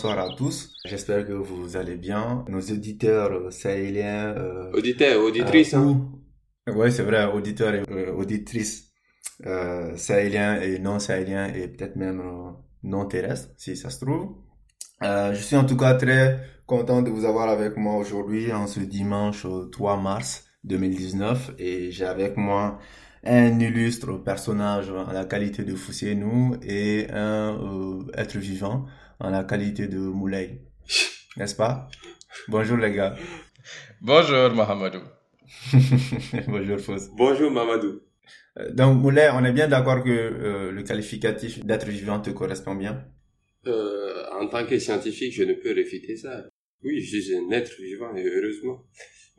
Bonsoir à tous. J'espère que vous allez bien. Nos auditeurs euh, sahéliens. Euh, auditeurs, auditrices. Euh, hein. Oui, c'est vrai, auditeurs et euh, auditrices euh, sahéliens et non sahéliens et peut-être même non terrestres, si ça se trouve. je suis en tout cas très content de vous avoir avec moi aujourd'hui en ce dimanche 3 mars 2019 et j'ai avec moi un illustre personnage en la qualité de Fousseinou et un euh, être vivant en la qualité de Moulay. N'est-ce pas? Bonjour les gars. Bonjour Mahamadou. Bonjour Fouss. Bonjour Mamadou. Euh, donc Moulay, on est bien d'accord que euh, le qualificatif d'être vivant te correspond bien? En tant que scientifique, je ne peux réfuter ça. Oui, je suis un être vivant et heureusement.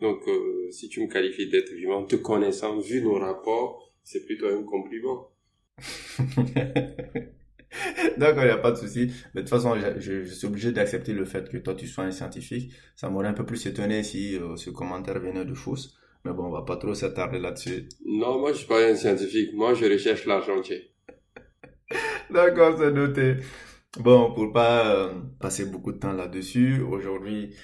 Donc, euh, si tu me qualifies d'être vivant, te connaissant, vu nos rapports, c'est plutôt un compliment. D'accord, il n'y a pas de souci. Mais de toute façon, je, suis obligé d'accepter le fait que toi, tu sois un scientifique. Ça m'aurait un peu plus étonné si euh, ce commentaire venait de Fausse. Mais bon, on va pas trop s'attarder là-dessus. Non, moi, je suis pas un scientifique. Moi, je recherche l'argent D'accord, c'est noté. Bon, pour pas euh, passer beaucoup de temps là-dessus, aujourd'hui,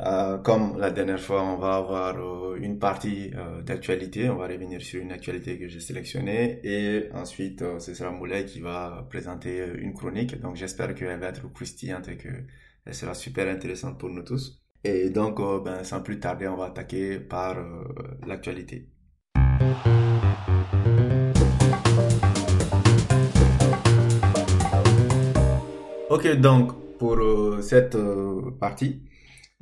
euh, comme la dernière fois, on va avoir euh, une partie euh, d'actualité. On va revenir sur une actualité que j'ai sélectionnée. Et ensuite, ce sera Moulay qui va présenter une chronique. Donc, j'espère qu'elle va être croustillante et qu'elle sera super intéressante pour nous tous. Et donc, ben, sans plus tarder, on va attaquer par l'actualité. Ok, donc, pour cette partie,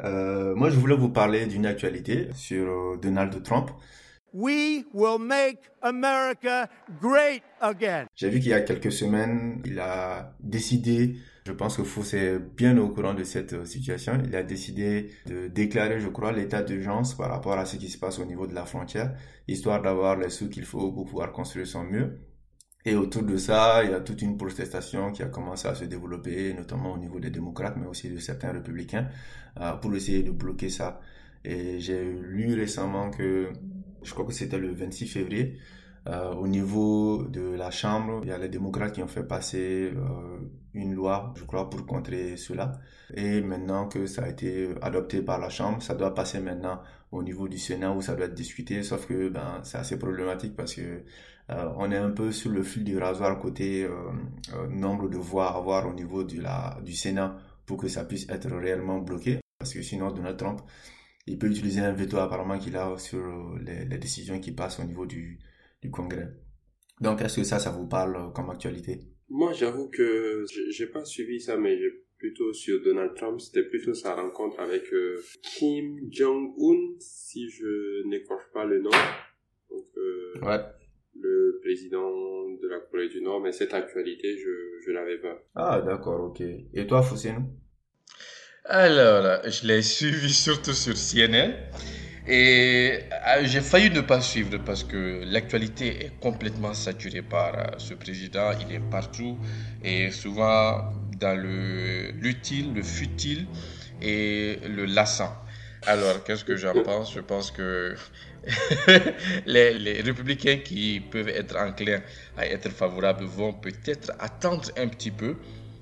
euh, moi, je voulais vous parler d'une actualité sur euh, Donald Trump. We will make America great again. J'ai vu qu'il y a quelques semaines, il a décidé, je pense que Fous est bien au courant de cette euh, situation, il a décidé de déclarer, je crois, l'état d'urgence par rapport à ce qui se passe au niveau de la frontière, histoire d'avoir les sous qu'il faut pour pouvoir construire son mur. Et autour de ça, il y a toute une protestation qui a commencé à se développer, notamment au niveau des démocrates, mais aussi de certains républicains, euh, pour essayer de bloquer ça. Et j'ai lu récemment que, je crois que c'était le 26 février, euh, au niveau de la Chambre, il y a les démocrates qui ont fait passer euh, une loi, je crois, pour contrer cela. Et maintenant que ça a été adopté par la Chambre, ça doit passer maintenant au niveau du Sénat où ça doit être discuté. Sauf que ben, c'est assez problématique parce que euh, on est un peu sur le fil du rasoir côté euh, euh, nombre de voix à avoir au niveau du, la, du Sénat pour que ça puisse être réellement bloqué. Parce que sinon, Donald Trump, il peut utiliser un veto apparemment qu'il a sur les, les, décisions qui passent au niveau du, du Congrès. Donc, est-ce que ça, ça vous parle comme actualité? Moi, j'avoue que j'ai pas suivi ça, mais plutôt sur Donald Trump. C'était plutôt sa rencontre avec Kim Jong-un, si je n'écorche pas le nom. Donc, ouais le président de la Corée du Nord, mais cette actualité, je ne l'avais pas. Ah, d'accord, ok. Et toi, Foussine? Alors, je l'ai suivi surtout sur CNN. Et euh, j'ai failli ne pas suivre parce que l'actualité est complètement saturée par euh, ce président. Il est partout et souvent dans le l'utile, le futile et le lassant. Alors, qu'est-ce que j'en pense? Je pense que les, républicains qui peuvent être enclins à être favorables vont peut-être attendre un petit peu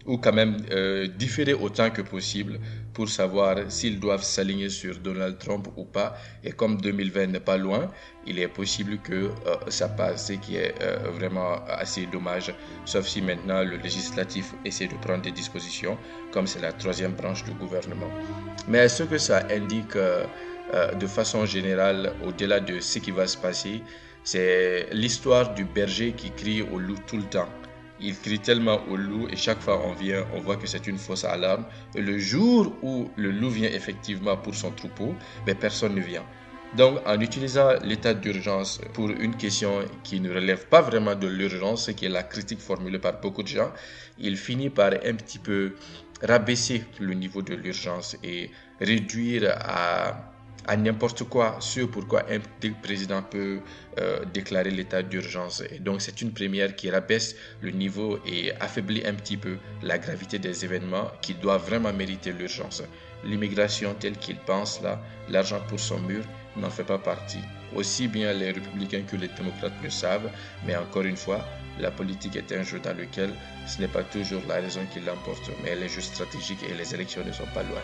ou quand même euh, différer autant que possible pour savoir s'ils doivent s'aligner sur Donald Trump ou pas. Et comme 2020 n'est pas loin, il est possible que euh, ça passe, ce qui est euh, vraiment assez dommage, sauf si maintenant le législatif essaie de prendre des dispositions, comme c'est la troisième branche du gouvernement. Mais ce que ça indique de façon générale, au-delà de ce qui va se passer, c'est l'histoire du berger qui crie au loup tout le temps. Il crie tellement au loup et chaque fois on vient, on voit que c'est une fausse alarme. Et le jour où le loup vient effectivement pour son troupeau, ben personne ne vient. Donc, en utilisant l'état d'urgence pour une question qui ne relève pas vraiment de l'urgence, qui est la critique formulée par beaucoup de gens, il finit par un petit peu rabaisser le niveau de l'urgence et réduire à à n'importe quoi sur pourquoi un président peut euh, déclarer l'état d'urgence. Donc c'est une première qui rabaisse le niveau et affaiblit un petit peu la gravité des événements qui doivent vraiment mériter l'urgence. L'immigration telle qu'il pense là, l'argent pour son mur n'en fait pas partie. Aussi bien les républicains que les démocrates le savent, mais encore une fois, la politique est un jeu dans lequel ce n'est pas toujours la raison qui l'emporte, mais les jeux stratégiques et les élections ne sont pas loin.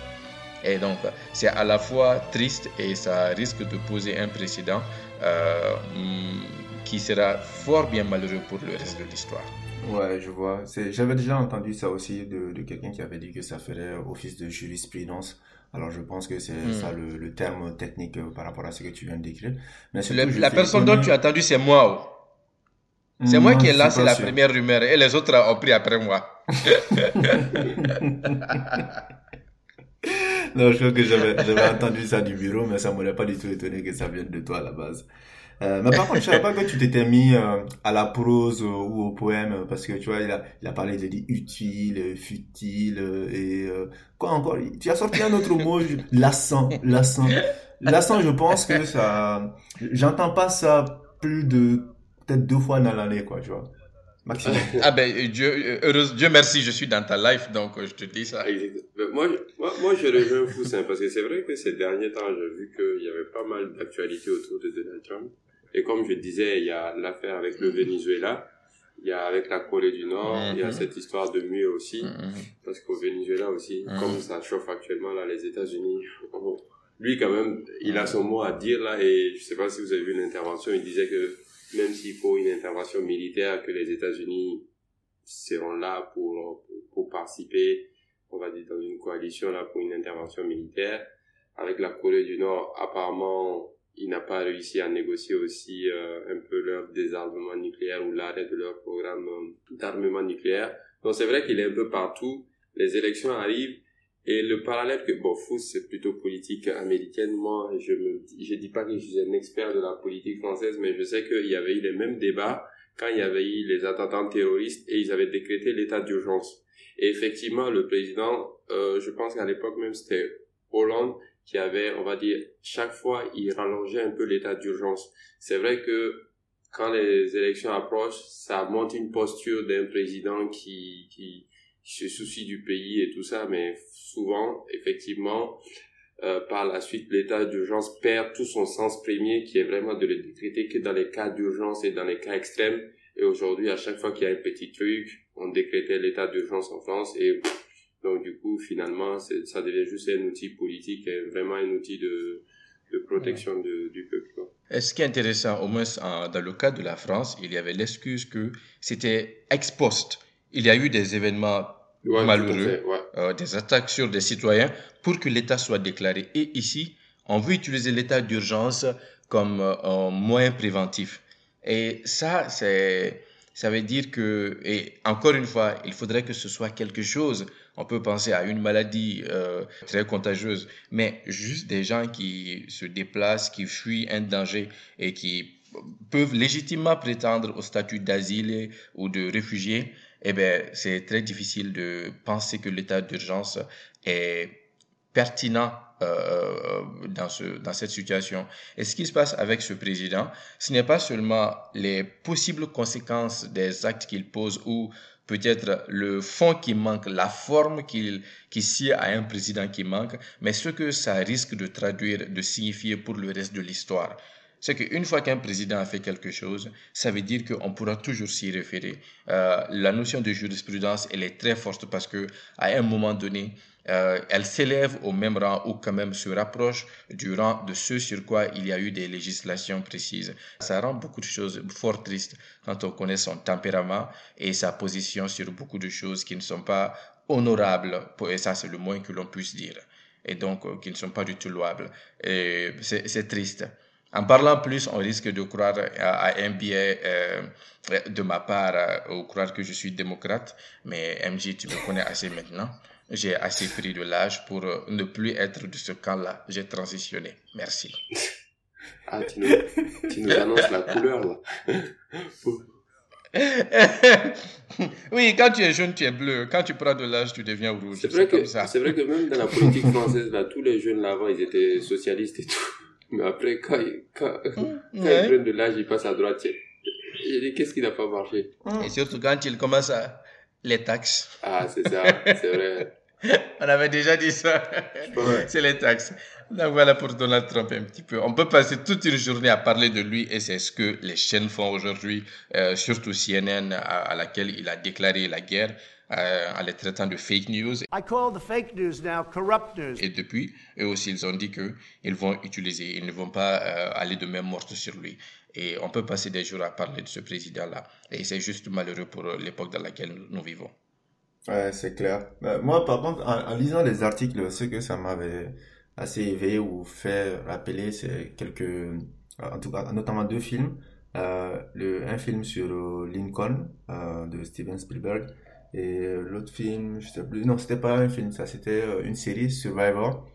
Et donc, c'est à la fois triste et ça risque de poser un précédent euh, qui sera fort bien malheureux pour le reste de l'histoire. Ouais, je vois. J'avais déjà entendu ça aussi de, de quelqu'un qui avait dit que ça ferait office de jurisprudence. Alors je pense que c'est hmm. ça le, le, terme technique euh, par rapport à ce que tu viens de décrire. Mais la personne dont tu as entendu, c'est moi. Oh. C'est moi qui ai lancé la première rumeur et les autres ont pris après moi. non, je crois que j'avais entendu ça du bureau, mais ça m'aurait pas du tout étonné que ça vienne de toi à la base. Euh, mais par contre, je savais pas que tu t'étais mis euh, à la prose ou au poème, parce que tu vois, il a, il a parlé de dit utile, futile, et euh, quoi encore? Tu as sorti un autre mot, lassant, lassant. Lassant, je pense que ça... J'entends pas ça plus de peut-être deux fois dans l'année, quoi, tu vois. Maximum. ah ben, Dieu, heureuse, Dieu merci, je suis dans ta life, donc je te dis ça. Moi, moi, moi je rejoins Foussin, parce que c'est vrai que ces derniers temps, j'ai vu qu'il y avait pas mal d'actualités autour de Donald Trump. Et comme je disais, il y a l'affaire avec le Venezuela, il y a avec la Corée du Nord, il y a mhm. cette histoire de mur aussi, mhm. parce qu'au Venezuela aussi, mhm. comme ça chauffe actuellement là, les États-Unis, lui quand même, il a son mot à dire là, et je sais pas si vous avez vu une intervention, il disait que même s'il faut une intervention militaire, que les États-Unis seront là pour, pour participer, on va dire dans une coalition là pour une intervention militaire. Avec la Corée du Nord, apparemment, il n'a pas réussi à négocier aussi euh, un peu leur désarmement nucléaire ou l'arrêt de leur programme euh, d'armement nucléaire. Donc c'est vrai qu'il est un peu partout. Les élections arrivent et le parallèle que bon Fous c'est plutôt politique américaine. Moi je me je dis pas que je suis un expert de la politique française, mais je sais qu'il y avait eu les mêmes débats quand il y avait eu les attentats terroristes et ils avaient décrété l'état d'urgence. Et effectivement le président, euh, je pense qu'à l'époque même c'était Hollande qui avait, on va dire, chaque fois, il rallongeait un peu l'état d'urgence. C'est vrai que quand les élections approchent, ça montre une posture d'un président qui, qui, se soucie du pays et tout ça, mais souvent, effectivement, euh, par la suite, l'état d'urgence perd tout son sens premier, qui est vraiment de le décréter que dans les cas d'urgence et dans les cas extrêmes. Et aujourd'hui, à chaque fois qu'il y a un petit truc, on décrétait l'état d'urgence en France et donc du coup, finalement, ça devient juste un outil politique, et vraiment un outil de, de protection du peuple. Et ce qui est intéressant, au moins dans le cas de la France, il y avait l'excuse que c'était ex post. Il y a eu des événements malheureux, euh, des attaques sur des citoyens pour que l'État soit déclaré. Et ici, on veut utiliser l'état d'urgence comme euh, un moyen préventif. Et ça, c'est ça veut dire que, et encore une fois, il faudrait que ce soit quelque chose. On peut penser à une maladie euh, très contagieuse, mais juste des gens qui se déplacent, qui fuient un danger et qui peuvent légitimement prétendre au statut d'asile ou de réfugié, eh bien, c'est très difficile de penser que l'état d'urgence est pertinent euh, euh, dans, ce, dans cette situation. Et ce qui se passe avec ce président, ce n'est pas seulement les possibles conséquences des actes qu'il pose ou peut-être le fond qui manque, la forme qu'il qui sied à un président qui manque, mais ce que ça risque de traduire, de signifier pour le reste de l'histoire c'est qu'une fois qu'un président a fait quelque chose, ça veut dire qu'on pourra toujours s'y référer. Euh, la notion de jurisprudence, elle est très forte parce que à un moment donné, euh, elle s'élève au même rang ou quand même se rapproche du rang de ce sur quoi il y a eu des législations précises. Ça rend beaucoup de choses fort tristes quand on connaît son tempérament et sa position sur beaucoup de choses qui ne sont pas honorables, et ça c'est le moins que l'on puisse dire, et donc euh, qui ne sont pas du tout louables. Et c'est triste. En parlant plus, on risque de croire à, un biais euh, de ma part euh, ou croire que je suis démocrate, mais MJ, tu me connais assez maintenant. J'ai assez pris de l'âge pour euh, ne plus être de ce camp-là. J'ai transitionné. Merci. Ah, tu nous, tu nous annonces la couleur, là. oui, quand tu es jeune, tu es bleu. Quand tu prends de l'âge, tu deviens rouge. C'est vrai, que, c'est vrai que même dans la politique française, là, tous les jeunes là-bas, ils étaient socialistes et tout. Mais après, quand, quand, quand ils prennent de l'âge, ils passent à droite. J'ai dit, qu'est-ce qui n'a pas marché? Et surtout quand ils commencent à les taxes. Ah, c'est ça, c'est vrai. On avait déjà dit ça. c'est les taxes. Donc voilà pour Donald Trump un petit peu. On peut passer toute une journée à parler de lui et c'est ce que les chaînes font aujourd'hui, euh, surtout CNN à, laquelle il a déclaré la guerre. Euh, en les traitant de fake news. I call the fake news now corrupt news. Et depuis, eux aussi, ils ont dit qu'ils vont utiliser, ils ne vont pas euh, aller de même morte sur lui. Et on peut passer des jours à parler de ce président-là. Et c'est juste malheureux pour l'époque dans laquelle nous, vivons. Ouais, c'est clair. moi, par contre, en, lisant les articles, ce que ça m'avait assez éveillé ou fait rappeler, c'est quelques, en tout cas, notamment deux films. Euh, le, un film sur Lincoln euh, de Steven Spielberg et l'autre film, je sais plus, non, c'était pas un film, ça c'était euh, une série Survivor.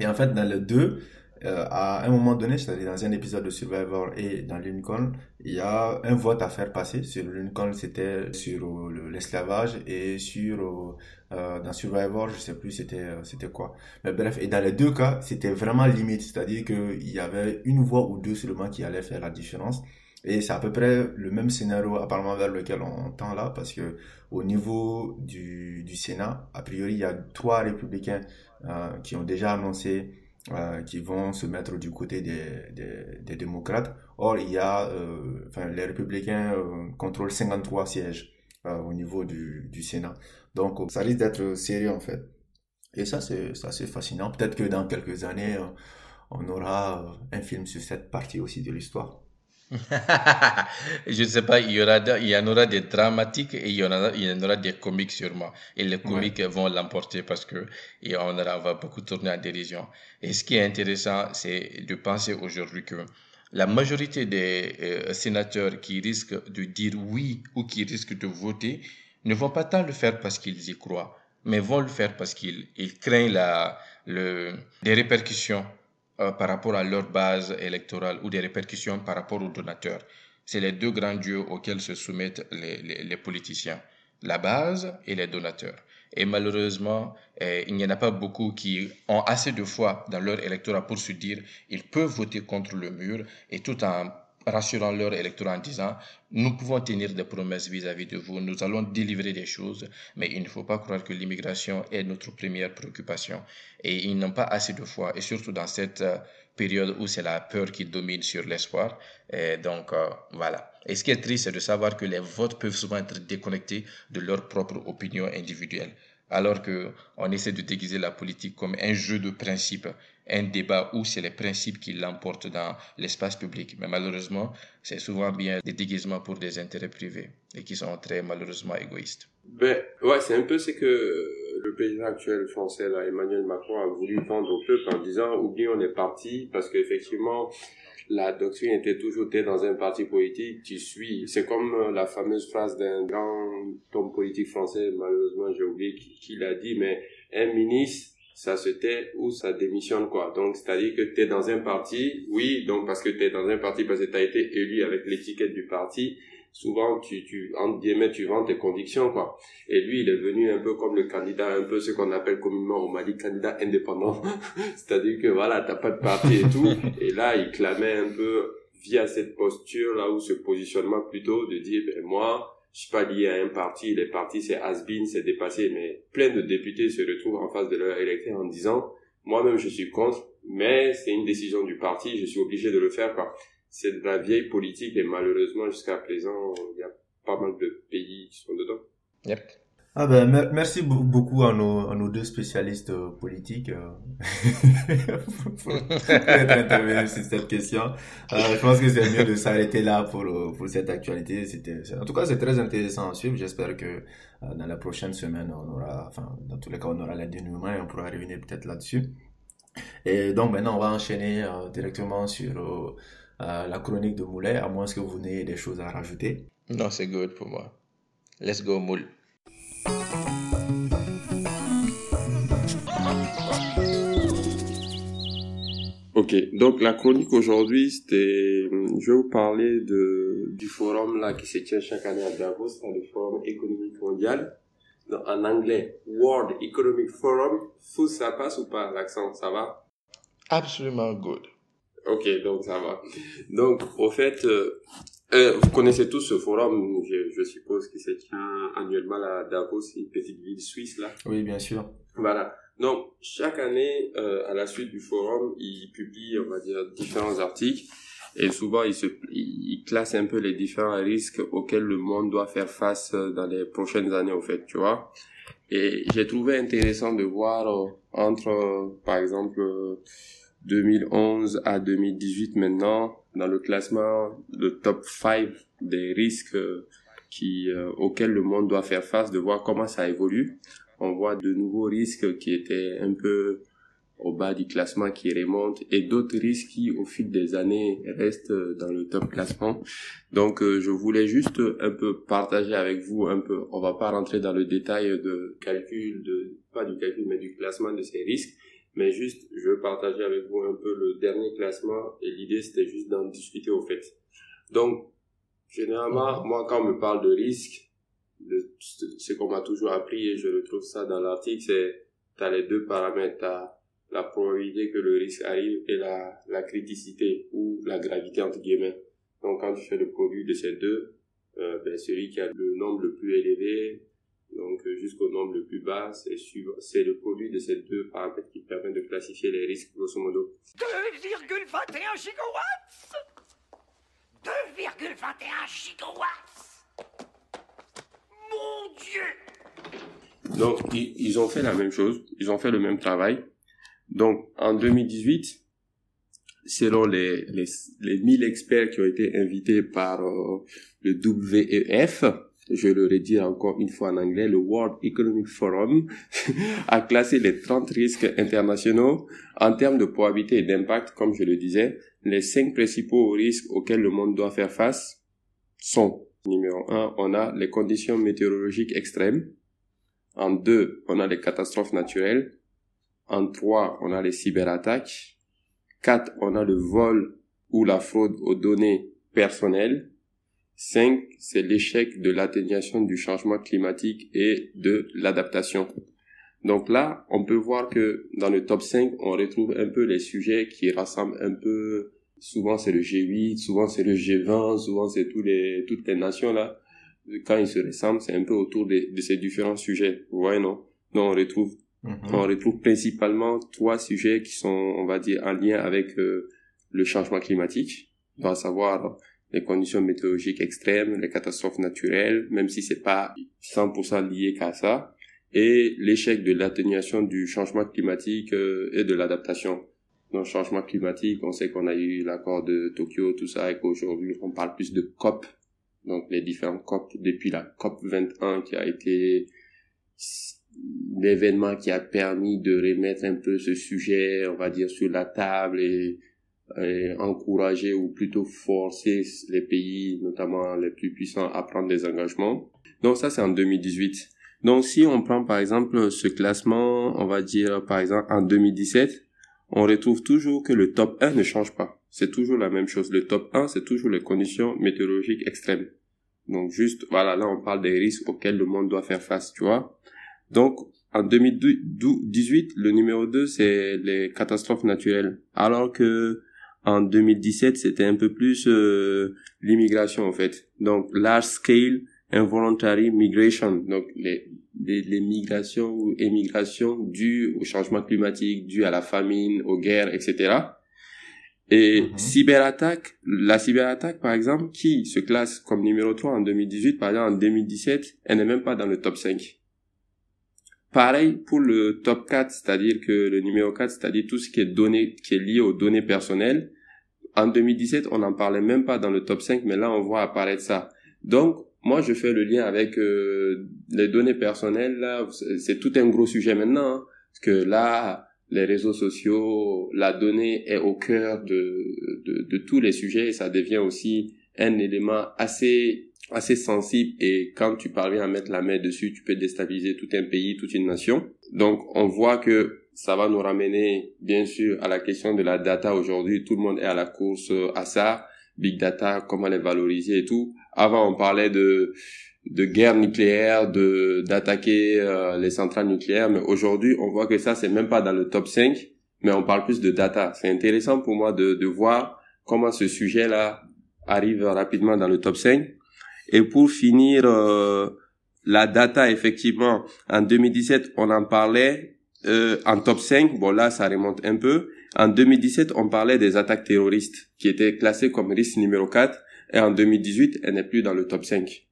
Et en fait, dans les deux, euh, à un moment donné, c'est-à-dire dans un épisode de Survivor et dans Lincoln, il y a un vote à faire passer. Sur Lincoln, c'était sur euh, l'esclavage et sur euh, dans Survivor, je sais plus c'était c'était quoi. Mais bref, et dans les deux cas, c'était vraiment limite, c'est-à-dire qu'il y avait une voix ou deux seulement qui allait faire la différence. Et c'est à peu près le même scénario apparemment vers lequel on tend là, parce que au niveau du, du Sénat, a priori, il y a trois républicains qui ont déjà annoncé euh, qui vont se mettre du côté des, des, démocrates. Or, il y a, euh, les républicains euh, contrôlent 53 sièges au niveau du, du Sénat. Donc, ça risque d'être sérieux en fait. Et ça, c'est assez fascinant. Peut-être que dans quelques années, on aura un film sur cette partie aussi de l'histoire. je ne sais pas, il y, aura, il y en aura des dramatiques et il y en aura, il y en aura des comiques sûrement. Et les comiques vont l'emporter parce que et on, aura, va beaucoup tourner en dérision. Et ce qui est intéressant, c'est de penser aujourd'hui que la majorité des euh, sénateurs qui risquent de dire oui ou qui risquent de voter ne vont pas tant le faire parce qu'ils y croient, mais vont le faire parce qu'ils ils craignent la, le, des répercussions euh, par rapport à leur base électorale ou des répercussions par rapport aux donateurs. C'est les deux grands dieux auxquels se soumettent les, les, politiciens, la base et les donateurs. Et malheureusement, eh, il n'y en a pas beaucoup qui ont assez de foi dans leur électorat pour se dire ils peuvent voter contre le mur et tout en rassurant leur électorat en disant nous pouvons tenir des promesses vis-à-vis de vous, nous allons délivrer des choses, mais il ne faut pas croire que l'immigration est notre première préoccupation. Et ils n'ont pas assez de foi, et surtout dans cette euh, période où c'est la peur qui domine sur l'espoir. Donc euh, voilà. Et ce qui est triste, c'est de savoir que les votes peuvent souvent être déconnectés de leur propre opinion individuelle alors qu'on essaie de déguiser la politique comme un jeu de principes, un débat où c'est les principes qui l'emportent dans l'espace public. Mais malheureusement, c'est souvent bien des déguisements pour des intérêts privés et qui sont très malheureusement égoïstes. Ben, ouais, c'est un peu ce que le président actuel français, là, Emmanuel Macron, a voulu vendre au peuple en disant, oublions les partis, parce qu'effectivement, la doctrine était toujours t'es dans un parti politique, tu suis. C'est comme euh, la fameuse phrase d'un grand homme politique français, malheureusement j'ai oublié qui, l'a dit, mais un ministre, ça se tait ou ça démissionne quoi. Donc c'est-à-dire que tu es dans un parti, oui, donc parce que tu es dans un parti parce que tu as été élu avec l'étiquette du parti, souvent tu, tu entre guillemets tu vends tes convictions quoi. Et lui il est venu un peu comme le candidat un peu ce qu'on appelle communément au Mali candidat indépendant. C'est-à-dire que voilà t'as pas de parti et tout. Et là il clamait un peu via cette posture là ou ce positionnement plutôt de dire ben moi je suis pas lié à un parti. Les partis c'est has-been c'est dépassé. Mais plein de députés se retrouvent en face de leur électeur en disant moi-même je suis contre mais c'est une décision du parti je suis obligé de le faire quoi c'est de la vieille politique et malheureusement jusqu'à présent il y a pas mal de pays qui sont dedans. Yep. Ah ben, merci beaucoup à nos, à nos deux spécialistes euh, politiques euh, pour, être intervenus sur cette question. Euh, je pense que c'est mieux de s'arrêter là pour, pour cette actualité. C'était, en tout cas, c'est très intéressant à suivre. J'espère que dans la prochaine semaine, on aura, enfin, dans tous les cas, on aura la dénouement et on pourra revenir peut-être là-dessus. Et donc maintenant, on va enchaîner directement sur la chronique de Moulet, à moins que vous n'ayez des choses à rajouter. Non, c'est good pour moi. Let's go, Moule. Ok, donc la chronique aujourd'hui, c'était, je vais vous parler de, du forum là qui se tient chaque année à Davos, le forum économique mondial. en anglais, World Economic Forum. Fou, ça passe ou pas l'accent, ça va? Absolument good. Ok, donc ça va. Donc, au fait, euh, Euh, vous connaissez tous ce forum, je, je suppose, qui se tient annuellement à Davos, une petite ville suisse là. Oui, bien sûr. Voilà. Donc chaque année, euh, à la suite du forum, ils publient, on va dire, différents articles et souvent ils se, ils classent un peu les différents risques auxquels le monde doit faire face dans les prochaines années, en fait, tu vois. Et j'ai trouvé intéressant de voir euh, entre, euh, par exemple, 2011 à 2018 maintenant, dans le classement, le top 5 des risques euh, qui, auxquels le monde doit faire face, de voir comment ça évolue. On voit de nouveaux risques qui étaient un peu au bas du classement qui remontent et d'autres risques qui au fil des années restent dans le top classement. Donc euh, je voulais juste un peu partager avec vous un peu, on va pas rentrer dans le détail de calcul, de pas du calcul mais du classement de ces risques, mais juste je veux partager avec vous un peu le dernier classement et l'idée c'était juste d'en discuter au fait. Donc généralement moi quand on me parle de risque, ce qu'on m'a toujours appris et je retrouve ça dans l'article c'est tu as les deux paramètres, la probabilité que le risque arrive et la, la criticité ou la gravité entre guillemets. Donc quand tu fais le produit de ces deux, euh, ben, celui qui a le nombre le plus élevé, donc euh, jusqu'au nombre le plus bas, c'est c'est le produit de ces deux paramètres qui permet de classifier les risques grosso modo. 2,21 gigawatts! 2,21 gigawatts! Mon Dieu! Donc ils, ils ont fait la même chose, ils ont fait le même travail, donc, en 2018, selon les, les, les 1000 experts qui ont été invités par euh, le WEF, je le redis encore une fois en anglais, le World Economic Forum a classé les 30 risques internationaux en termes de probabilité et d'impact, comme je le disais. Les cinq principaux risques auxquels le monde doit faire face sont, numéro un, on a les conditions météorologiques extrêmes. En deux, on a les catastrophes naturelles. En 3, on a les cyberattaques. 4, on a le vol ou la fraude aux données personnelles. 5, c'est l'échec de l'atténuation du changement climatique et de l'adaptation. Donc là, on peut voir que dans le top 5, on retrouve un peu les sujets qui rassemblent un peu, souvent c'est le G8, souvent c'est le G20, souvent c'est tous les, toutes les nations là. Quand ils se ressemblent, c'est un peu autour de, de ces différents sujets. Vous voyez, non? Donc on retrouve Mhm. On retrouve principalement trois sujets qui sont, on va dire, en lien avec euh, le changement climatique, à savoir les conditions météorologiques extrêmes, les catastrophes naturelles, même si c'est pas 100% lié qu'à ça, et l'échec de l'atténuation du changement climatique euh, et de l'adaptation. Dans le changement climatique, on sait qu'on a eu l'accord de Tokyo, tout ça, et qu'aujourd'hui, on parle plus de COP, donc les différents COP, depuis la COP 21 qui a été l'événement qui a permis de remettre un peu ce sujet, on va dire, sur la table et, encourager ou plutôt forcer les pays, notamment les plus puissants, à prendre des engagements. Donc ça, c'est en 2018. Donc si on prend par exemple ce classement, on va dire par exemple en 2017, on retrouve toujours que le top 1 ne change pas. C'est toujours la même chose. Le top 1, c'est toujours les conditions météorologiques extrêmes. Donc juste, voilà, là on parle des risques auxquels le monde doit faire face, tu vois. Donc, en 2018, le numéro 2, c'est les catastrophes naturelles. Alors que en 2017, c'était un peu plus euh, l'immigration, en fait. Donc, large scale involuntary migration. Donc, les, les, migrations ou émigrations dues au changement climatique, dues à la famine, aux guerres, etc. Et mm-hmm. cyberattaque, la cyberattaque, par exemple, qui se classe comme numéro 3 en 2018, par exemple, en 2017, elle n'est même pas dans le top 5. Pareil pour le top 4, c'est-à-dire que le numéro 4, c'est-à-dire tout ce qui est donné, qui est lié aux données personnelles. En 2017, on n'en parlait même pas dans le top 5, mais là, on voit apparaître ça. Donc, moi, je fais le lien avec euh, les données personnelles. Là, c'est tout un gros sujet maintenant, hein, parce que là, les réseaux sociaux, la donnée est au cœur de, de, de tous les sujets et ça devient aussi un élément assez assez sensible et quand tu parviens à mettre la main dessus, tu peux déstabiliser tout un pays, toute une nation. Donc on voit que ça va nous ramener bien sûr à la question de la data aujourd'hui. Tout le monde est à la course à ça. Big data, comment les valoriser et tout. Avant on parlait de de guerre nucléaire, de d'attaquer euh, les centrales nucléaires, mais aujourd'hui on voit que ça c'est même pas dans le top 5, mais on parle plus de data. C'est intéressant pour moi de, de voir comment ce sujet-là arrive rapidement dans le top 5. Et pour finir, euh, la data, effectivement, en 2017, on en parlait euh, en top 5. Bon, là, ça remonte un peu. En 2017, on parlait des attaques terroristes qui étaient classées comme risque numéro 4. Et en 2018, elle n'est plus dans le top 5.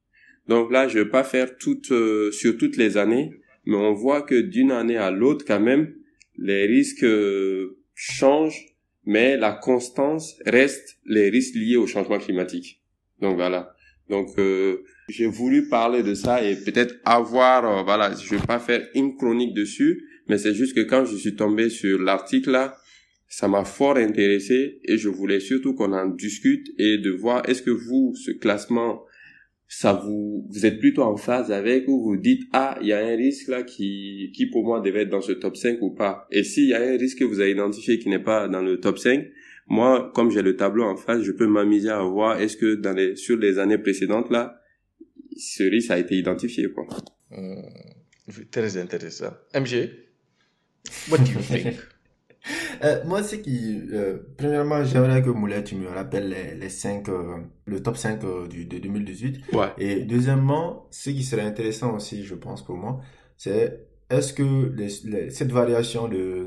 Donc là, je vais pas faire toutes euh, sur toutes les années, mais on voit que d'une année à l'autre, quand même, les risques euh, changent, mais la constance reste les risques liés au changement climatique. Donc voilà. Donc euh, j'ai voulu parler de ça et peut-être avoir, voilà, je vais pas faire une chronique dessus, mais c'est juste que quand je suis tombé sur l'article là, ça m'a fort intéressé et je voulais surtout qu'on en discute et de voir est-ce que vous, ce classement ça vous, vous êtes plutôt en phase avec ou vous dites, ah, il y a un risque là qui, qui pour moi devait être dans ce top 5 ou pas. Et s'il y a un risque que vous avez identifié qui n'est pas dans le top 5, moi, comme j'ai le tableau en face, je peux m'amuser à voir est-ce que dans les, sur les années précédentes là, ce risque a été identifié, quoi. Hmm, très intéressant. MG, what do you think? Euh, moi, c'est qui, euh, premièrement, j'aimerais que Moulet, tu me rappelles les, les 5, euh, le top 5 du, de 2018. Ouais. Et deuxièmement, ce qui serait intéressant aussi, je pense, pour moi, c'est est-ce que les, cette variation de,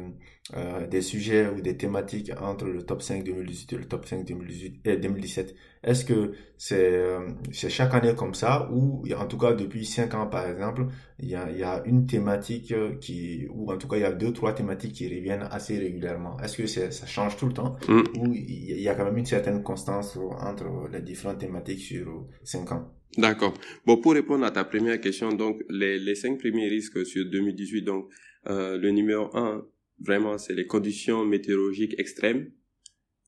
euh, des sujets ou des thématiques entre le top 5 2018 et le top 5 2018 et 2017, est-ce que c'est euh, c'est chaque année comme ça ou en tout cas depuis 5 ans par exemple, il y a, il y a une thématique qui ou en tout cas il y a deux trois thématiques qui reviennent assez régulièrement. Est-ce que ça change tout le temps mm. ou il y a quand même une certaine constance entre les différentes thématiques sur 5 ans? D'accord. Bon, pour répondre à ta première question, donc les, les cinq premiers risques sur 2018, donc euh, le numéro un, vraiment, c'est les conditions météorologiques extrêmes.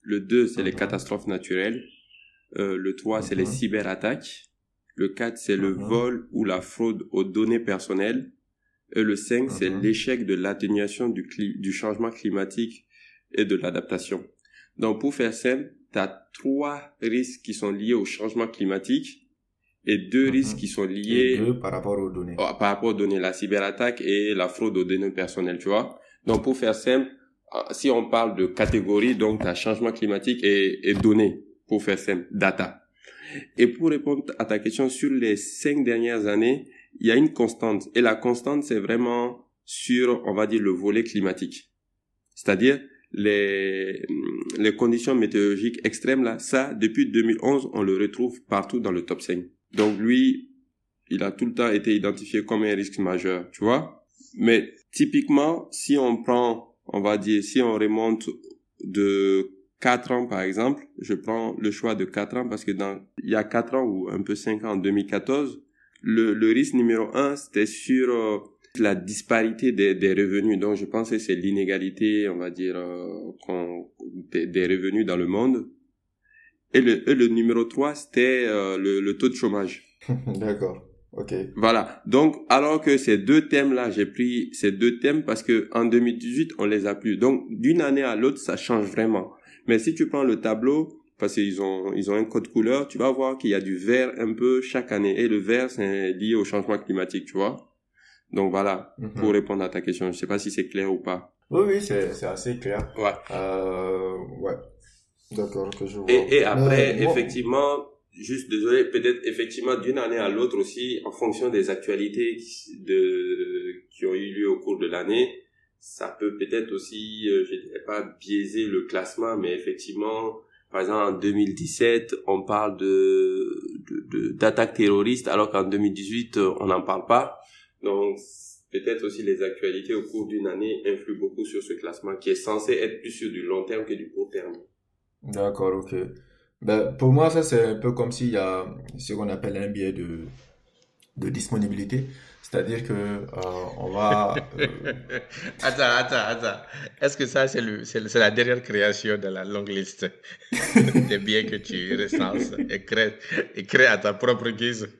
Le 2, c'est les mhm. catastrophes naturelles. Euh, le 3, c'est les mhm. cyberattaques. Le 4, c'est le mhm. vol ou la fraude aux données personnelles. Et le 5, c'est l'échec de l'atténuation du, du changement climatique et de l'adaptation. Donc, pour faire simple, tu as trois risques qui sont liés au changement climatique et deux risques qui sont liés par rapport aux données. par rapport aux données, la cyberattaque et la fraude aux données personnelles, tu vois. Donc pour faire simple, euh, si on parle de catégories, donc as changement climatique et, et données, pour faire simple, data. Et pour répondre à ta question sur les cinq dernières années, il y a une constante. Et la constante, c'est vraiment sur, on va dire, le volet climatique. C'est-à-dire, les, les conditions météorologiques extrêmes, là, ça, depuis 2011, on le retrouve partout dans le top 5. Donc lui, il a tout le temps été identifié comme un risque majeur, tu vois? Mais typiquement, si on prend, on va dire, si on remonte de 4 ans par exemple, je prends le choix de 4 ans parce que dans, il y a 4 ans ou un peu 5 ans, en 2014, le, le risque numéro 1, c'était sur euh, la disparité des, des, revenus. Donc je pense que c'est l'inégalité, on va dire, euh, des, des revenus dans le monde. Et le, le numéro 3, c'était euh, le, le, taux de chômage. D'accord. Ok. Voilà. Donc, alors que ces deux thèmes-là, j'ai pris ces deux thèmes parce que en 2018, on les a plus. Donc, d'une année à l'autre, ça change vraiment. Mais si tu prends le tableau, parce qu'ils ont, ils ont un code couleur, tu vas voir qu'il y a du vert un peu chaque année. Et le vert, c'est lié au changement climatique, tu vois. Donc voilà, mhm. pour répondre à ta question. Je sais pas si c'est clair ou pas. Oui, oui, c'est assez clair. Ouais. Euh, ouais. D'accord, que je vois. Et, et après, effectivement, juste désolé, peut-être effectivement d'une année à l'autre aussi, en fonction des actualités de, qui ont eu lieu au cours de l'année, ça peut peut-être aussi, euh, je dirais pas biaiser le classement, mais effectivement, par exemple en 2017, on parle de d'attaques terroristes, alors qu'en 2018, on n'en parle pas. Donc peut-être aussi les actualités au cours d'une année influent beaucoup sur ce classement qui est censé être plus sur du long terme que du court terme. D'accord, ok. Ben, pour moi, ça, c'est un peu comme s'il y a ce qu'on appelle un biais de, de disponibilité. C'est-à-dire que euh, on va. Euh, attends, attends, attends. Est-ce que ça, c'est, le, c'est, la dernière création de la longue liste des biais que tu recenses et crées, et crées à ta propre guise?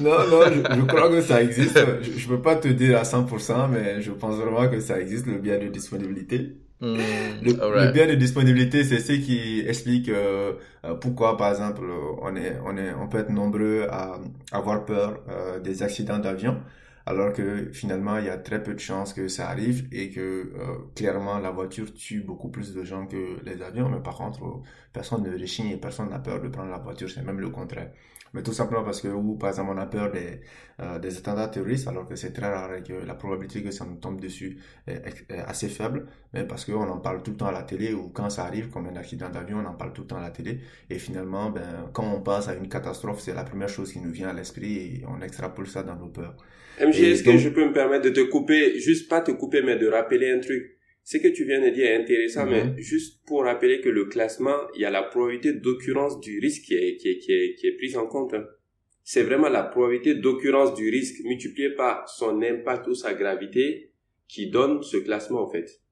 Non, non, je, crois que ça existe. Je, ne peux pas te dire à 100%, mais je pense vraiment que ça existe, le bien de disponibilité. Hmm, le, bien de disponibilité, c'est ce qui explique euh, euh, pourquoi, par exemple, on est, on est, on peut être nombreux à avoir peur euh, des accidents d'avion. alors que finalement il y a très peu de chances que ça arrive et que euh, clairement la voiture tue beaucoup plus de gens que les avions, mais par contre euh, personne ne réchigne et personne n'a peur de prendre la voiture, c'est même le contraire. Mais tout simplement parce que, ou par exemple on a peur des, euh, des attentats terroristes alors que c'est très rare et que la probabilité que ça nous tombe dessus est, assez faible, mais parce qu'on en parle tout le temps à la télé ou quand ça arrive comme un accident d'avion, on en parle tout le temps à la télé. Et finalement ben, quand on passe à une catastrophe, c'est la première chose qui nous vient à l'esprit et on extrapole ça dans nos peurs. MJ, est-ce que je peux me permettre de te couper, juste pas te couper, mais de rappeler un truc? Ce que tu viens de dire est intéressant, mais mhm. juste pour rappeler que le classement, il y a la probabilité d'occurrence du risque qui est, qui est, qui est, qui est prise en compte. Hein. C'est vraiment la probabilité d'occurrence du risque multipliée par son impact ou sa gravité qui donne ce classement, en fait.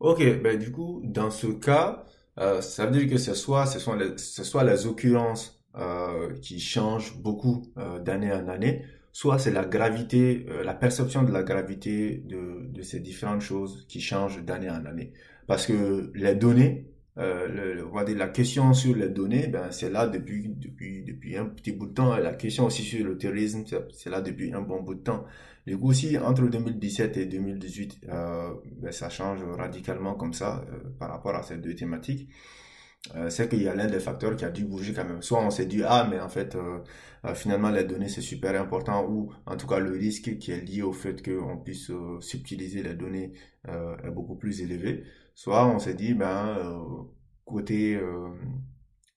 Ok, ben du coup, dans ce cas, euh, ça veut dire que ce soit, ce sont les, ce soit les occurrences euh, qui changent beaucoup euh, d'année en année, soit c'est la gravité, euh, la perception de la gravité de, de ces différentes choses qui changent d'année en année. Parce que les données, euh, le, on va dire la question sur les données, ben c'est là depuis depuis depuis un petit bout de temps. La question aussi sur le terrorisme, c'est là depuis un bon bout de temps. Du coup, aussi entre 2017 et 2018, euh, ben, ça change radicalement comme ça euh, par rapport à ces deux thématiques. Euh, c'est qu'il y a l'un des facteurs qui a dû bouger quand même. Soit on s'est dit, ah, mais en fait, euh, euh, finalement, les données, c'est super important, ou en tout cas, le risque qui est lié au fait qu'on puisse subtiliser les données est beaucoup plus élevé. Soit on s'est dit, ben, côté,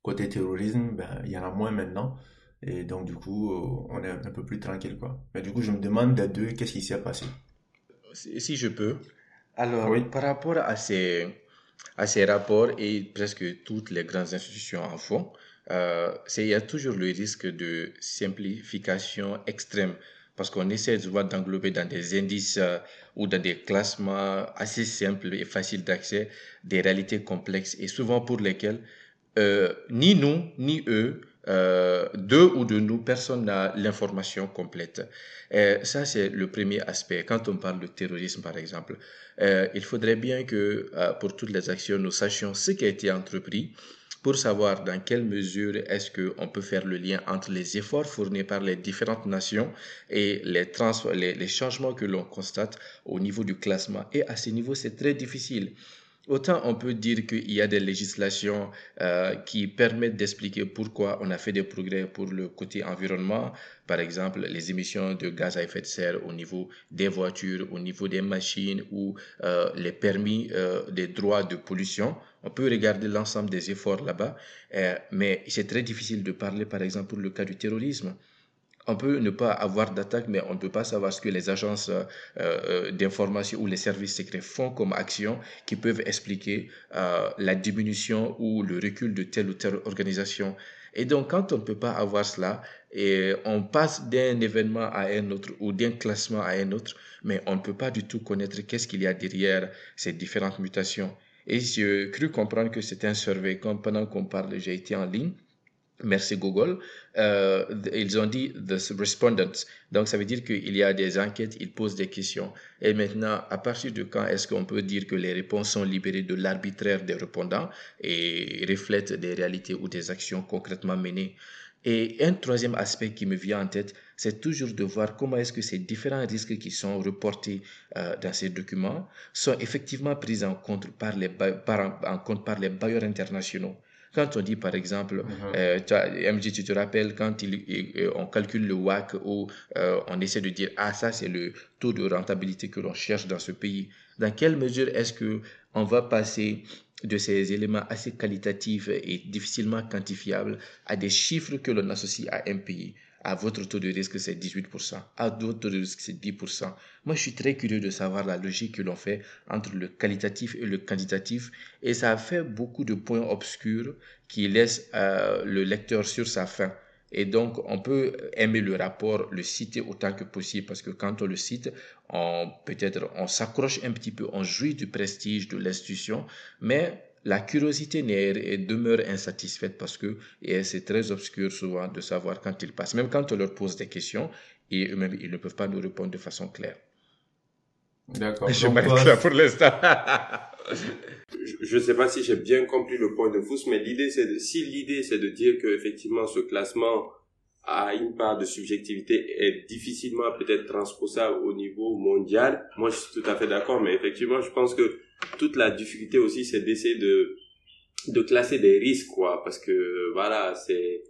côté terrorisme, ben, il y en a moins maintenant. Et donc, du coup, on est un peu plus tranquille, quoi. Mais du coup, je me demande des deux, qu'est-ce qui s'est passé? Si je peux. Alors, oui. par rapport à ces à ces rapports et presque toutes les grandes institutions en font, euh, il y a toujours le risque de simplification extrême parce qu'on essaie souvent d'englober dans des indices euh, ou dans des classements assez simples et faciles d'accès des réalités complexes et souvent pour lesquelles euh, ni nous ni eux euh, deux ou de nous, personne n'a l'information complète. Ça, c'est le premier aspect. Quand on parle de terrorisme, par exemple, euh, il faudrait bien que euh, pour toutes les actions, nous sachions ce qui a été entrepris pour savoir dans quelle mesure est-ce qu'on peut faire le lien entre les efforts fournis par les différentes nations et les changements que l'on constate au niveau du classement. Et à ce niveau, c'est très difficile. Autant on peut dire qu'il y a des législations euh, qui permettent d'expliquer pourquoi on a fait des progrès pour le côté environnement, par exemple les émissions de gaz à effet de serre au niveau des voitures, au niveau des machines ou euh, les permis euh, des droits de pollution. On peut regarder l'ensemble des efforts là-bas, mais c'est très difficile de parler par exemple pour le cas du terrorisme on peut ne pas avoir d'attaque, mais on ne peut pas savoir ce que les agences euh, euh, d'information ou les services secrets font comme action qui peuvent expliquer euh, la diminution ou le recul de telle ou telle organisation. Et donc, quand on ne peut pas avoir cela, et on passe d'un événement à un autre ou d'un classement à un autre, mais on ne peut pas du tout connaître qu'est-ce qu'il y a derrière ces différentes mutations. Et j'ai cru comprendre que c'était un survey. Comme pendant qu'on parle, j'ai été en ligne Merci Google. Euh, ils ont dit the respondents. Donc ça veut dire qu'il y a des enquêtes, ils posent des questions. Et maintenant, à partir de quand est-ce qu'on peut dire que les réponses sont libérées de l'arbitraire des répondants et reflètent des réalités ou des actions concrètement menées? Et un troisième aspect qui me vient en tête, c'est toujours de voir comment est-ce que ces différents risques qui sont reportés euh, dans ces documents sont effectivement pris en compte par les, par, en compte par les bailleurs internationaux. Quand on dit par exemple, mhm. euh, MJ, tu te rappelles quand il, on calcule le WAC ou euh, on essaie de dire ah ça c'est le taux de rentabilité que l'on cherche dans ce pays. Dans quelle mesure est-ce que on va passer de ces éléments assez qualitatifs et difficilement quantifiables à des chiffres que l'on associe à un pays? À votre taux de risque, c'est 18%. À d'autres taux de risque, c'est 10%. Moi, je suis très curieux de savoir la logique que l'on fait entre le qualitatif et le quantitatif. Et ça fait beaucoup de points obscurs qui laissent euh, le lecteur sur sa faim. Et donc, on peut aimer le rapport, le citer autant que possible, parce que quand on le cite, on peut-être on s'accroche un petit peu, on jouit du prestige de l'institution, mais la curiosité demeure insatisfaite parce que c'est très obscur souvent de savoir quand ils passent. Même quand on leur pose des questions, et eux-mêmes, ils ne peuvent pas nous répondre de façon claire. D'accord. Je m'arrête là pour l'instant. je ne sais pas si j'ai bien compris le point de Fous, mais l'idée c'est de, si l'idée c'est de dire que effectivement ce classement a une part de subjectivité est difficilement peut-être transposable au niveau mondial. Moi, je suis tout à fait d'accord, mais effectivement, je pense que toute la difficulté aussi, c'est d'essayer de de classer des risques, quoi, parce que voilà, c'est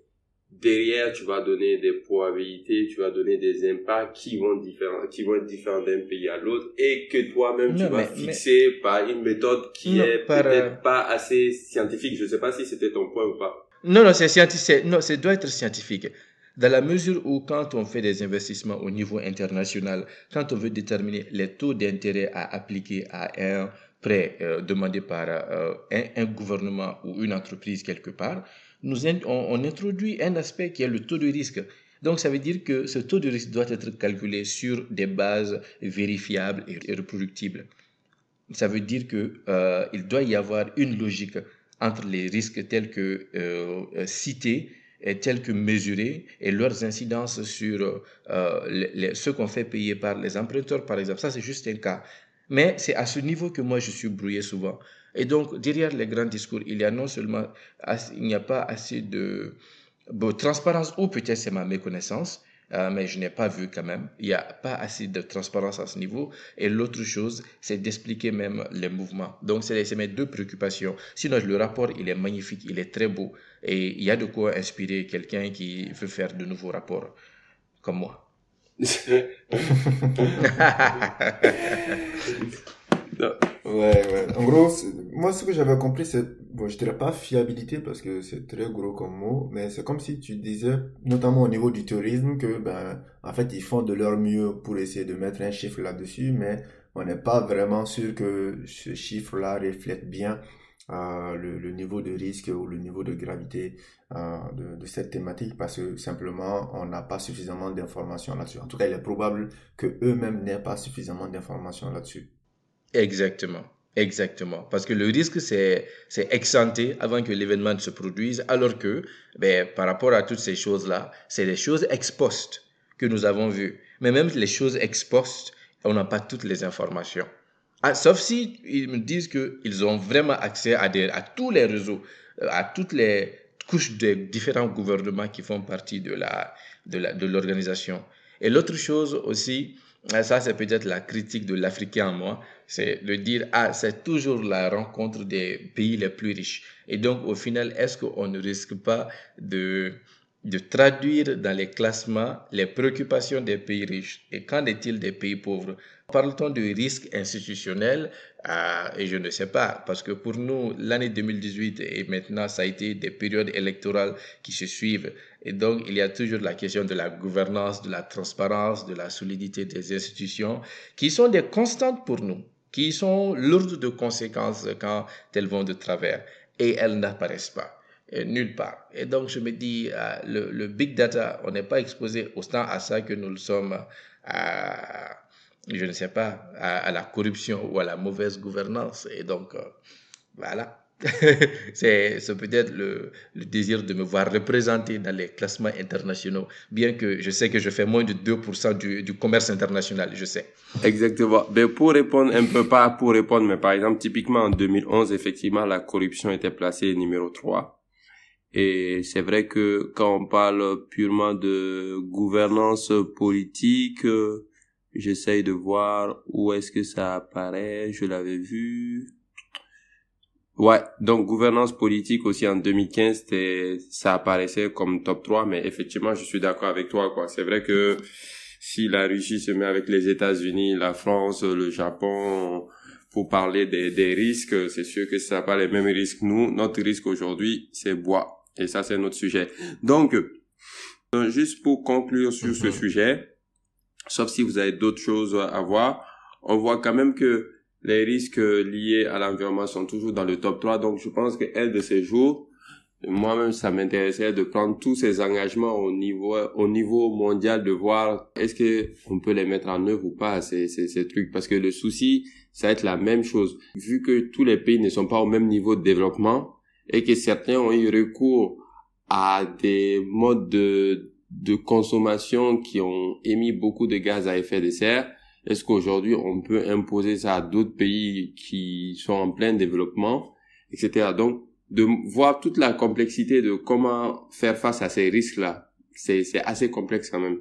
derrière, tu vas donner des probabilités, tu vas donner des impacts qui vont différents, qui vont être différents d'un pays à l'autre, et que toi-même tu vas fixer par une méthode qui est peut-être pas assez scientifique. Je sais pas si c'était ton point ou pas. Non, non, c'est scientifique. Non, c'est doit être scientifique. Dans la mesure où, quand on fait des investissements au niveau international, quand on veut déterminer les taux d'intérêt à appliquer à un prêt euh, demandé par euh, un, gouvernement ou une entreprise quelque part, nous on, introduit un aspect qui est le taux de risque. Donc ça veut dire que ce taux de risque doit être calculé sur des bases vérifiables et reproductibles. Ça veut dire que euh, doit y avoir une logique entre les risques tels que cités tels que mesurés et leurs incidences sur euh, ce qu'on fait payer par les emprunteurs, par exemple. Ça, c'est juste un cas. Mais c'est à ce niveau que moi, je suis brouillé souvent. Et donc, derrière les grands discours, il y a non seulement, il n'y a pas assez de transparence, ou peut-être c'est ma méconnaissance, euh, mais je n'ai pas vu quand même. Il n'y a pas assez de transparence à ce niveau. Et l'autre chose, c'est d'expliquer même les mouvements. Donc, c'est mes deux préoccupations. Sinon, le rapport, il est magnifique, il est très beau. Et il y a de quoi inspirer quelqu'un qui veut faire de nouveaux rapports, comme moi. Ouais, ouais. En gros, moi, ce que j'avais compris, c'est, bon, je dirais pas fiabilité parce que c'est très gros comme mot, mais c'est comme si tu disais, notamment au niveau du tourisme, que, ben, en fait, ils font de leur mieux pour essayer de mettre un chiffre là-dessus, mais on n'est pas vraiment sûr que ce chiffre-là reflète bien euh, le, niveau de risque ou le niveau de gravité euh, de, de, cette thématique parce que simplement on n'a pas suffisamment d'informations là-dessus. En tout cas, il est probable que eux-mêmes n'aient pas suffisamment d'informations là-dessus. Exactement. Exactement. Parce que le risque, c'est, c'est avant que l'événement ne se produise, alors que, ben, par rapport à toutes ces choses-là, c'est les choses ex post que nous avons vues. Mais même les choses ex post, on n'a pas toutes les informations. Ah, sauf si ils me disent qu'ils ont vraiment accès à, des, à tous les réseaux, euh, à toutes les couches de différents gouvernements qui font partie de, la, de l'organisation. Et l'autre chose aussi, ça c'est peut-être la critique de l'Africain en moi, c'est de dire, ah, c'est toujours la rencontre des pays les plus riches. Et donc, au final, est-ce qu'on ne risque pas de, de traduire dans les classements les préoccupations des pays riches? Et qu'en est-il des pays pauvres? Parle-t-on de risque institutionnel euh, Et je ne sais pas, parce que pour nous, l'année 2018 et maintenant, ça a été des périodes électorales qui se suivent. Et donc, il y a toujours la question de la gouvernance, de la transparence, de la solidité des institutions, qui sont des constantes pour nous, qui sont lourdes de conséquences quand elles vont de travers. Et elles n'apparaissent pas nulle part. Et donc, je me dis, euh, le, le, big data, on n'est pas exposé autant à ça que nous le sommes à, je ne sais pas, à, la corruption ou à la mauvaise gouvernance. Et donc, euh, voilà. c'est peut-être le, le, désir de me voir représenté dans les classements internationaux, bien que je sais que je fais moins de 2% du, du commerce international, je sais. Exactement. Mais pour répondre un peu, pas pour répondre, mais par exemple, typiquement en 2011, effectivement, la corruption était placée numéro 3. Et c'est vrai que quand on parle purement de gouvernance politique, euh, j'essaye de voir où est-ce que ça apparaît. Je l'avais vu. Ouais, donc gouvernance politique aussi en 2015, ça apparaissait comme top 3, mais effectivement, je suis d'accord avec toi, quoi. C'est vrai que si la Russie se met avec les États-Unis, la France, le Japon, pour parler des, des risques, c'est sûr que ça n'a pas les mêmes risques. Nous, notre risque aujourd'hui, c'est bois. Et ça, c'est notre sujet. Donc, euh, juste pour conclure sur ce mhm. sujet, sauf si vous avez d'autres choses à voir, on voit quand même que les risques liés à l'environnement sont toujours dans le top 3. Donc, je pense que elle de ces jours, moi-même, ça m'intéressait de prendre tous ces engagements au niveau, au niveau mondial, de voir est-ce que on peut les mettre en œuvre ou pas, ces, ces, ces trucs. Parce que le souci, ça va être la même chose. Vu que tous les pays ne sont pas au même niveau de développement, et que certains ont eu recours à des modes de, de consommation qui ont émis beaucoup de gaz à effet de serre, est-ce qu'aujourd'hui on peut imposer ça à d'autres pays qui sont en plein développement, etc. Donc, de voir toute la complexité de comment faire face à ces risques-là. c'est, assez complexe quand même.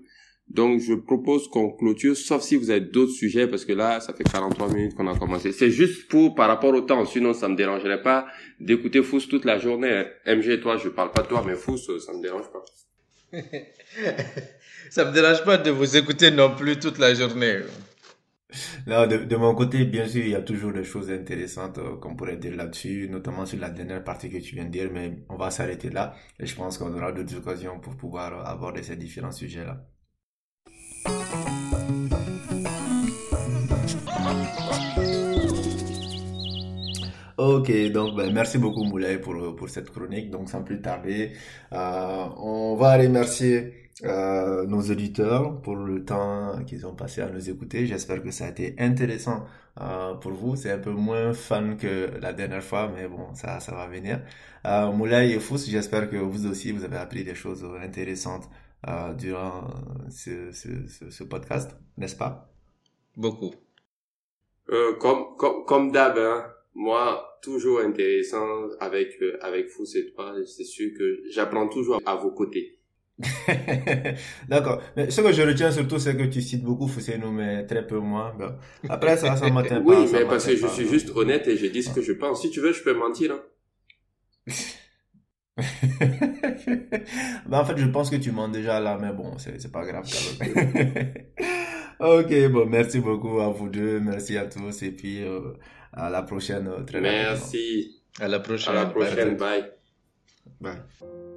Donc, je propose qu'on clôture, sauf si vous avez d'autres sujets, parce que là, ça fait 43 minutes qu'on a commencé. C'est juste pour, par rapport au temps, sinon ça me dérangerait pas d'écouter Fous toute la journée. MG, toi, je parle pas de toi, mais Fous, ça me dérange pas. ça me dérange pas de vous écouter non plus toute la journée. De, de, mon côté, bien sûr, il y a toujours des choses intéressantes euh, qu'on pourrait dire là-dessus, notamment sur la dernière partie que tu viens de dire, mais on va s'arrêter là. Et je pense qu'on aura d'autres occasions pour pouvoir aborder ces différents sujets-là. Ok, donc ben, merci beaucoup Moulay pour, pour cette chronique. Donc sans plus tarder, euh, on va remercier euh, nos auditeurs pour le temps qu'ils ont passé à nous écouter. J'espère que ça a été intéressant euh, pour vous. C'est un peu moins fun que la dernière fois, mais bon, ça, ça va venir. Euh, Moulay et Fous, j'espère que vous aussi, vous avez appris des choses intéressantes euh, durant ce, ce, ce, podcast, n'est-ce pas? Beaucoup. Euh, comme comme, comme d'hab, hein, moi, toujours intéressant avec, euh, avec vous et toi. C'est sûr que j'apprends toujours à vos côtés. D'accord. Mais ce que je retiens surtout, c'est que tu cites beaucoup Fousseinou, mais très peu moi. après, ça, ça m'atteint pas. Oui, mais parce que je suis juste honnête et je dis ce que je pense. Si tu veux, je peux mentir. Hein. ben, en fait, je pense que tu mens déjà là, mais bon, c'est pas grave quand même. ok, bon, merci beaucoup à vous deux, merci à tous, et puis euh, à la prochaine. Euh, très Merci. À la prochaine. À la prochaine. Bye. Bye.